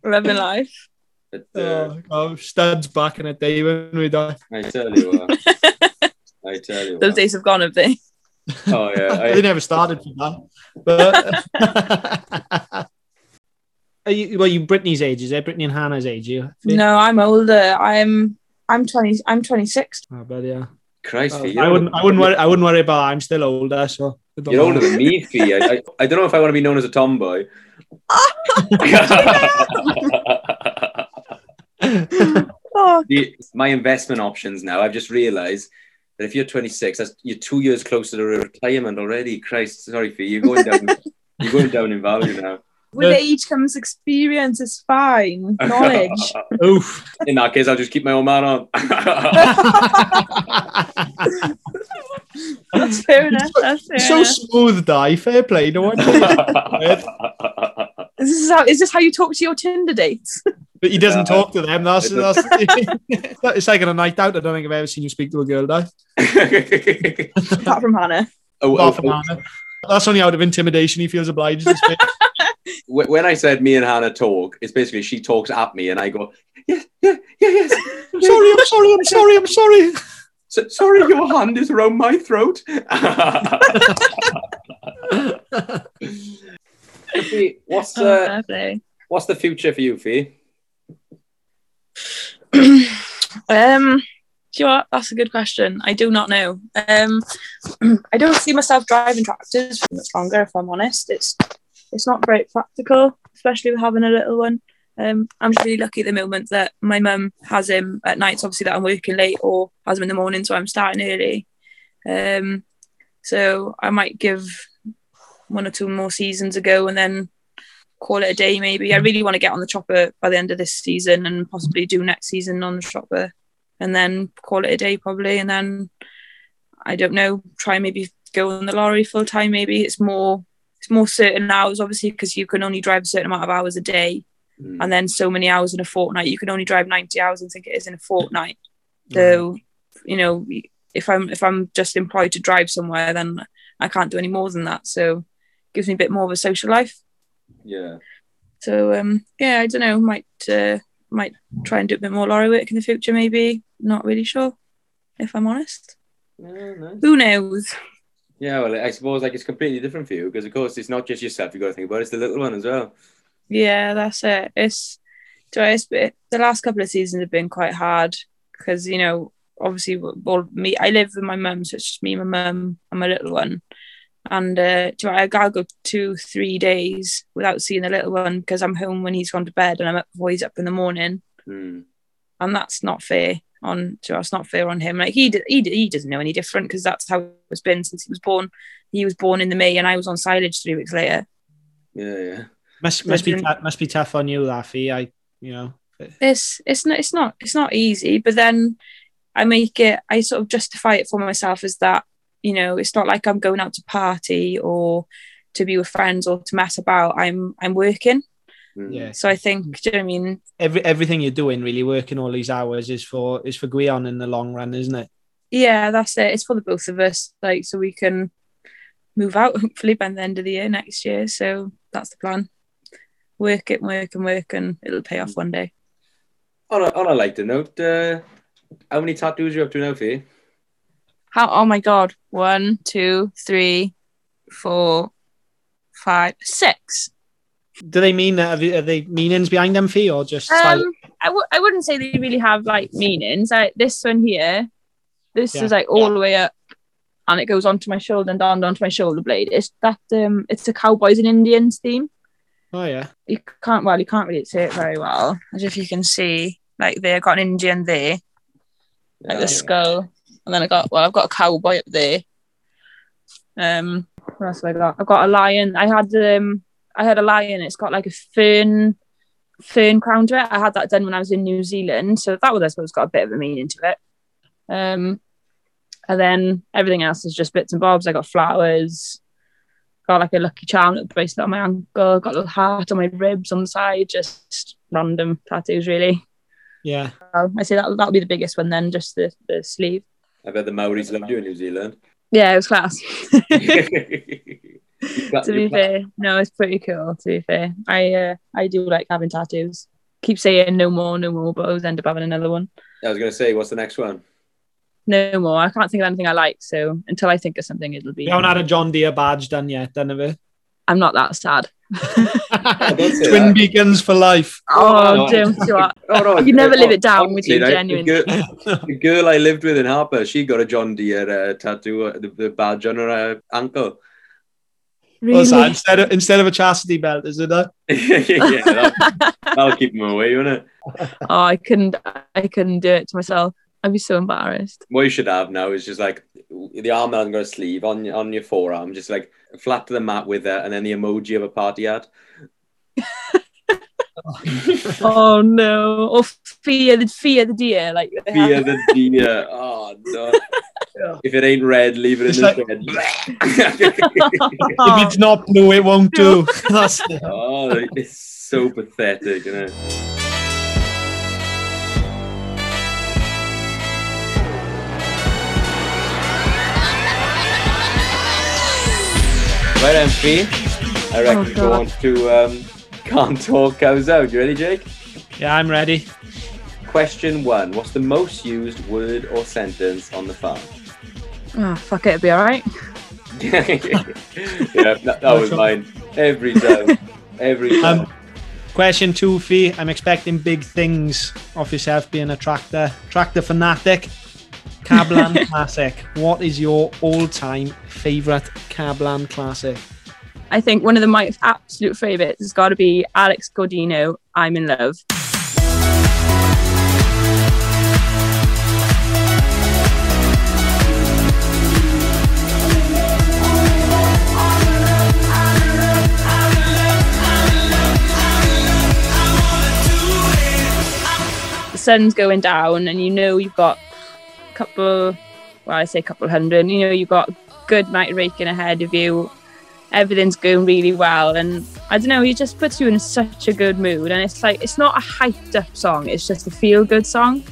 Living life. But, uh, oh, oh, studs back in the day when we die. I tell you what. I tell you Those what. days have gone, have they? Oh yeah. they never started for that. But Are you, well, you Brittany's age, is it? Brittany and Hannah's age, you? No, I'm older. I'm I'm twenty I'm twenty six. Ah, oh, but yeah. Christ, Fee, I you're wouldn't. I wouldn't worry. I wouldn't worry about. That. I'm still older, so. You're older than me, Fee. I, I, I don't know if I want to be known as a tomboy. <laughs> <laughs> Oh, The- my investment options now. I've just realised that if you're 26, that's you're two years closer to retirement already. Christ, sorry, Fee. You're going down. <laughs> you're going down in value now. With Yeah. age comes experience. It's fine. <laughs> Knowledge. <laughs> Oof. In that case, I'll just keep my own man on. That's fair enough. <laughs> That's fair so enough. smooth, Dai. Fair play. No one. Is this how is this how you talk to your Tinder dates? But he doesn't Uh, talk to them. That's that's. it's like on a night out. I don't think I've ever seen you speak to a girl, Dai. Apart from Hannah. Oh, Apart oh, from Hannah. That's only out of intimidation. He feels obliged to speak. Wh- when I said me and Hannah talk, it's basically she talks at me and I go, yeah, yeah, yeah, yes. I'm <laughs> sorry. I'm sorry. I'm sorry. I'm sorry. So, sorry, your hand is around my throat. <laughs> Fee, what's Oh, uh, fair play. what's the future for you, Fee? <clears throat> um, do you know what? That's a good question. I do not know. Um, <clears throat> I don't see myself driving tractors for much longer. If I'm honest, it's it's not very practical, especially with having a little one. Um, I'm just really lucky at the moment that my mum has him at nights. Obviously, that I'm working late, or has him in the morning, so I'm starting early. Um, so I might give one or two more seasons a go, and then call it a day. Maybe I really want to get on the chopper by the end of this season, and possibly do next season on the chopper, and then call it a day probably, and then I don't know, try maybe go on the lorry full time. Maybe it's more it's more certain hours, obviously, because you can only drive a certain amount of hours a day, Mm. and then so many hours in a fortnight. You can only drive ninety hours, and think it is in a fortnight. So, you know, if I'm if I'm just employed to drive somewhere, then I can't do any more than that. So, it gives me a bit more of a social life. Yeah. So, um, yeah, I don't know. Might uh, might try and do a bit more lorry work in the future. Maybe not really sure. If I'm honest, Yeah, nice. who knows? Yeah, well, I suppose like it's completely different for you because, of course, it's not just yourself you got to think about; it's the little one as well. Yeah, that's it. It's, but the last couple of seasons have been quite hard because you know, obviously, well, me, I live with my mum, so it's just me, my mum, and my little one. And uh, do know, I gotta go two, three days without seeing the little one because I'm home when he's gone to bed and I'm up before he's up in the morning, Mm. and that's not fair on. So it's not fair on him. Like he, d- he, d- he doesn't know any different because that's how it's been since he was born. He was born in the May, and I was on silage three weeks later. Yeah, yeah. Must must be Imagine- tou- must be tough on you, Laffy. I you know. it's it's not it's not it's not easy but then i make it i sort of justify it for myself as that you know it's not like i'm going out to party or to be with friends or to mess about i'm i'm working. Yeah. so i think do you know what i mean Every everything you're doing, really working all these hours, is for is for Guion in the long run, isn't it? yeah that's it it's for the both of us like so we can move out <laughs> hopefully by the end of the year next year so that's the plan work it work and work and it'll pay off one day On a, on a lighter note, uh, how many tattoos are you up to now, Fee? How? Oh my god! One, two, three, four, five, six. Do they mean that? Are they- meanings behind them for you or just? Um, I w- I wouldn't say they really have like meanings. Like this one here, this Yeah. is like all the way up, and it goes onto my shoulder and down onto my shoulder blade. It's that um, it's a cowboys and Indians theme. oh yeah. You can't well, you can't really see it very well, as if you can see like there, I've got an Indian there, like the skull, and then I got well, I've got a cowboy up there. Um, what else have I got? I've got a lion. I had um, I had a lion. It's got like a fern, fern crown to it. I had that done when I was in New Zealand, so that was I suppose got a bit of a meaning to it. Um, and then everything else is just bits and bobs. I got flowers. Got like a lucky charm little bracelet on my ankle. Got a little heart on my ribs on the side. Just random tattoos, really. Yeah. Well, I say that that'll be the biggest one then, just the, the sleeve. I bet the Maoris loved you in New Zealand. Yeah, it was class. <laughs> <laughs> You got- to be got- fair, no, it's pretty cool. To be fair, I uh, I do like having tattoos. Keep saying no more, no more, but I always end up having another one. I was going to say, what's the next one? No more. I can't think of anything I like. So until I think of something, it'll be. You haven't had a John Deere badge done yet, done of it. I'm not that sad. <laughs> Twin that. beacons for life. Oh, no. don't do that. <laughs> Oh, no, You never oh, live it down with honestly, you, genuinely. The girl, <laughs> the girl I lived with in Hartpury, she got a John Deere uh, tattoo, uh, the, the badge on her uh, ankle. What's that? Instead of instead of a chastity belt, is it that? <laughs> yeah, that, that'll keep them away, won't it? oh, I couldn't. I couldn't do it to myself. I'd be so embarrassed. What you should have now is just like the arm that hasn't got a sleeve on your- on your forearm, just like flat to the mat with it, and then the emoji of a party hat. <laughs> <laughs> Oh no! Or fear the fear the deer, like Fear the deer. Oh no! If it ain't red, leave it It's in like- the <laughs> <laughs> If it's not blue, it won't do. That's oh, it's so pathetic, isn't it? Right, MP. I reckon Oh, go on to um, Can't Talk Cows Out. You ready, Jake? yeah, I'm ready. Question one What's the most used word or sentence on the farm? Oh fuck it, it'll be all right. <laughs> yeah, that, that was mine. Every time. Every time. Um, question two, Fee. I'm expecting big things of yourself being a tractor, tractor fanatic. Cablan <laughs> Classic. What is your all-time favorite Cablan Classic? I think one of the my absolute favourites has got to be Alex Gaudino. I'm in love. The sun's going down, and you know you've got a couple. Well, I say a couple hundred. You know you've got a good night raking ahead of you everything's going really well and i don't know he just puts you in such a good mood and it's like it's not a hyped up song it's just a feel good song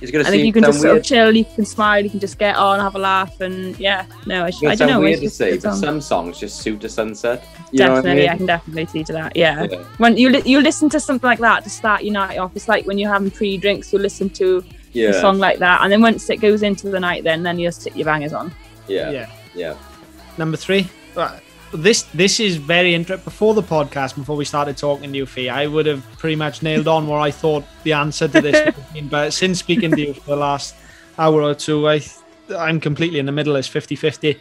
It's going i to think seem you can some just sort of chill you can smile you can just get on have a laugh and yeah no it's, it's i don't know weird it's to just say, good but some songs just suit a sunset. You know I definitely I, can definitely see to that yeah, Yeah. when you li- you listen to something like that to start your night off it's like when you're having pre-drinks you listen to Yeah. a song like that and then once it goes into the night then then you just stick your bangers on Yeah. Yeah. Yeah. Number three. Right. This this is very interesting. Before the podcast, before we started talking to you, Fee, I would have pretty much nailed on where I thought the answer to this would have been. But since speaking to you for the last hour or two, I I'm completely in the middle. It's 50-50.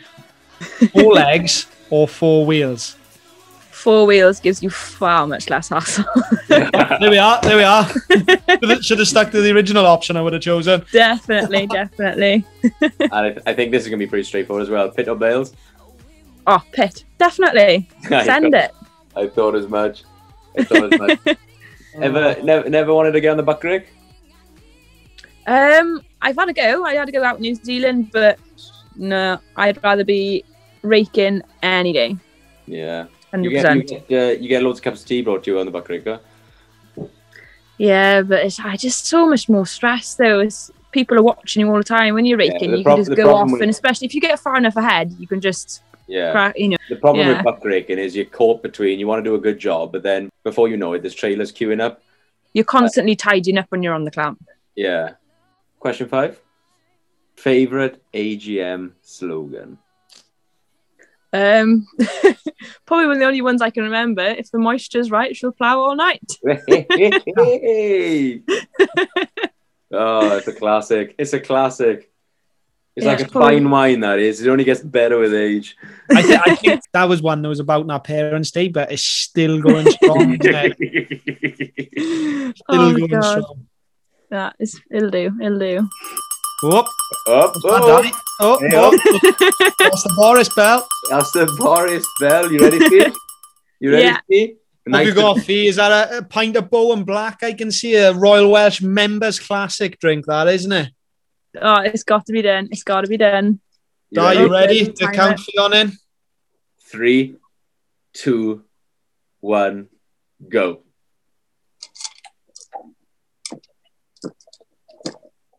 Four <laughs> legs or four wheels. four wheels gives you far much less hassle <laughs> There we are. There we are. should, have, should have stuck to the original option. I would have chosen. definitely definitely and I, I think this is going to be pretty straightforward as well. Pit or Bales? Oh, pit. Definitely. <laughs> Send it. I thought as much. I thought as much. <laughs> Ever, never, never wanted to get on the buck rake? Um, I've had a go. I had to go out in New Zealand, but no, I'd rather be raking any day. Yeah. You get, you, get, uh, you get loads of cups of tea brought to you on the buck rake, huh? Yeah, but it's I just so much more stress though. It's people are watching you all the time when you're raking. the you can just go off, and especially if you get far enough ahead, you can just Yeah. crack. You know, The problem Yeah. with buck raking is you're caught between, you want to do a good job, but then before you know it, there's trailers queuing up. you're constantly tidying up when you're on the clamp. Yeah. Question five. Favorite AGM slogan? Um, <laughs> probably one of the only ones I can remember. If the moisture's right, she'll plough all night. <laughs> <laughs> Oh, it's a classic. It's a classic. It's Yeah, like a it's probably- fine wine, that is. It only gets better with age. I, th- I <laughs> think that was one that was about our parents' day, but it's still going strong. <laughs> Still oh going god, strong. that is it'll do. It'll do. Whoop. Up, Oh, oh, oh, Hey, oh. That's the Boris Bell. that's the Boris Bell. You ready, Steve? You ready, Yeah. Steve? What have you got, Fee? Is that a, a pint of Bow and Black? I can see a Royal Welsh Members Classic drink, that isn't it? Oh, it's got to be done. It's got to be done. You Are you ready? ready to count Fion in? Three, two, one, go.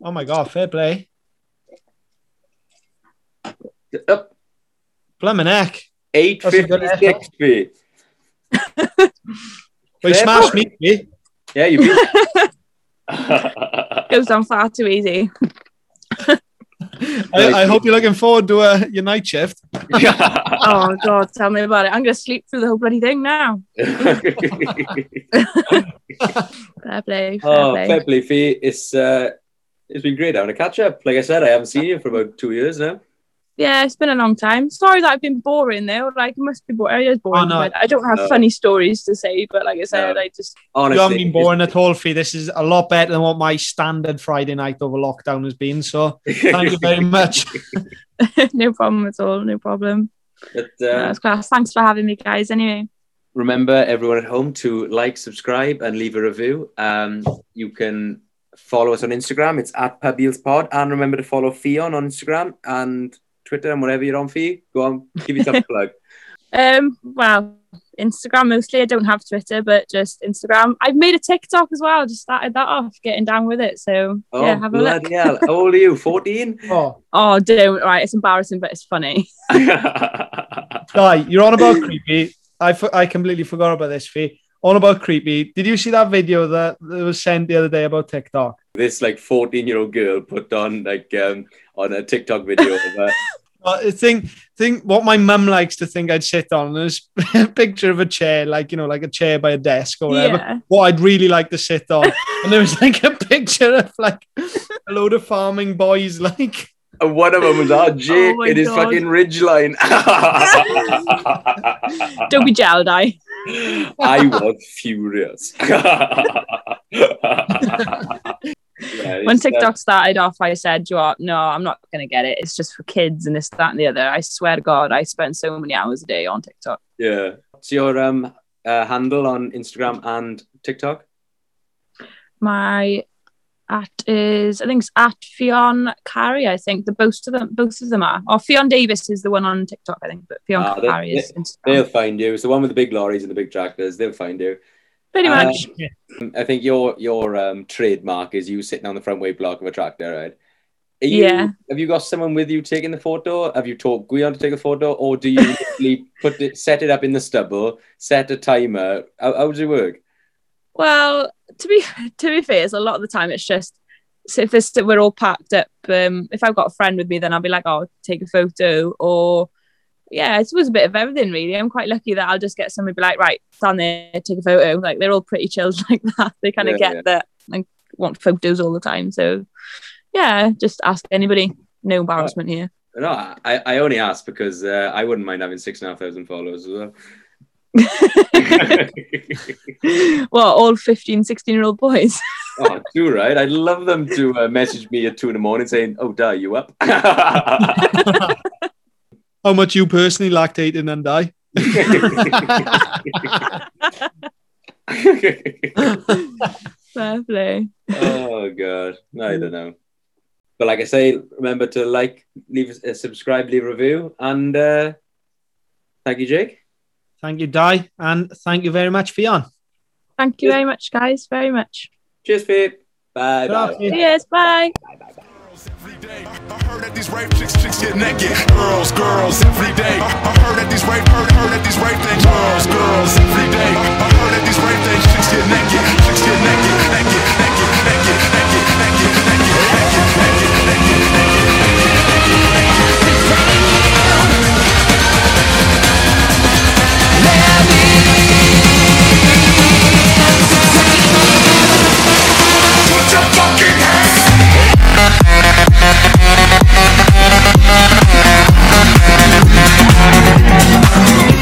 Oh my God, fair play. Up. Blimmin' heck. Eight That's a feet. <laughs> Well, you smashed me, Yeah, you beat. <laughs> <laughs> Goes down far too easy. I, I hope you're looking forward to uh, your night shift. <laughs> Oh god, tell me about it. I'm gonna sleep through the whole bloody thing now. <laughs> Fair play. Fair oh, play. fair play, Fee. It's uh, it's been great having a catch up. Like I said, I haven't seen you for about two years now. Yeah, it's been a long time. Sorry that I've been boring though. Like, it must be boring. I boring. Oh, no. I don't have No. funny stories to say, but like I said, No. I just Honestly, you haven't been boring it's- at all, Fee. This is a lot better than what my standard Friday night over lockdown has been. So thank you very much. <laughs> <laughs> no problem at all. No problem. But, Uh, that's class. Thanks for having me, guys. Anyway, remember everyone at home to like subscribe and leave a review um you can follow us on instagram it's at Pod, and remember to follow Fion on instagram and twitter and whatever you're on Fee. go on give yourself a <laughs> plug um, well, Instagram mostly. I don't have Twitter, but just Instagram. I've made a TikTok as well. Just started that off, getting down with it. So oh yeah, have a look. bloody hell how old are you 14 <laughs> Oh, Oh, don't. Right, it's embarrassing, but it's funny. <laughs> Guy, you're on about creepy. I, I completely forgot about this, Fee. On about creepy. Did you see that video that, that was sent the other day about TikTok? This like 14 year old girl put on like um on a tiktok video of her <laughs> Well, I think think what my mum likes to think I'd sit on is a <laughs> picture of a chair, like you know, like a chair by a desk or whatever. Yeah. What I'd really like to sit on, and there was <laughs> like a picture of like a load of farming boys, like and one of them was our Jake Oh my in his God. fucking ridge line Don't be gelled, I. I was furious. Yeah, When uh, TikTok started off, I said, "You are no, I'm not going to get it. It's just for kids and this, that, and the other." I swear to God, I spend so many hours a day on TikTok. yeah. What's your um uh, handle on Instagram and TikTok? My at is I think it's at Fionn Carey. I think the both of them, both of them are. Or Fionn Davis is the one on TikTok, I think, but Fionn Ah, they- Carey is They'll find you. It's the one with the big lorries and the big tractors. They'll find you. Pretty Uh, much. I think your your um, trademark is you sitting on the front weight block of a tractor, right? You, Yeah. Have you got someone with you taking the photo? Have you taught Guion to take a photo, or do you <laughs> put it, set it up in the stubble, set a timer? How, how does it work? Well, to be to be fair, it's a lot of the time it's just so if we're all packed up. Um, if I've got a friend with me, then I'll be like, "Oh, take a photo," or yeah, it was a bit of everything really. I'm quite lucky that I'll just get somebody be like, "Right, stand there, take a photo." Like they're all pretty chilled <laughs> like that. They kind of Yeah, get yeah. that and want photos all the time. So yeah, just ask anybody. No embarrassment here. No, I, I only ask because uh, I wouldn't mind having six and a half thousand followers as well. <laughs> well, all 15, 16 year old boys. <laughs> oh, too right. I'd love them to uh, message me at two in the morning saying, "Oh, Dai, you up?" How much you personally lactated and die. Fair play. oh god, no, I don't know. But like I say, remember to like, leave a subscribe, leave a review, and uh, thank you, Jake. Thank you, Dai, and thank you very much, Fion. Thank you very much, guys. Very much. Cheers, Pete. Bye. Ta-ra, bye. Pete. Cheers. Bye day. I heard that these rape chicks, chicks get naked. Girls, girls, every day. I heard that these rape, heard, heard that these rape things. Girls, girls, every day. I heard that these rape things, chicks get naked, chicks get naked, naked, naked, naked, naked, naked. Thank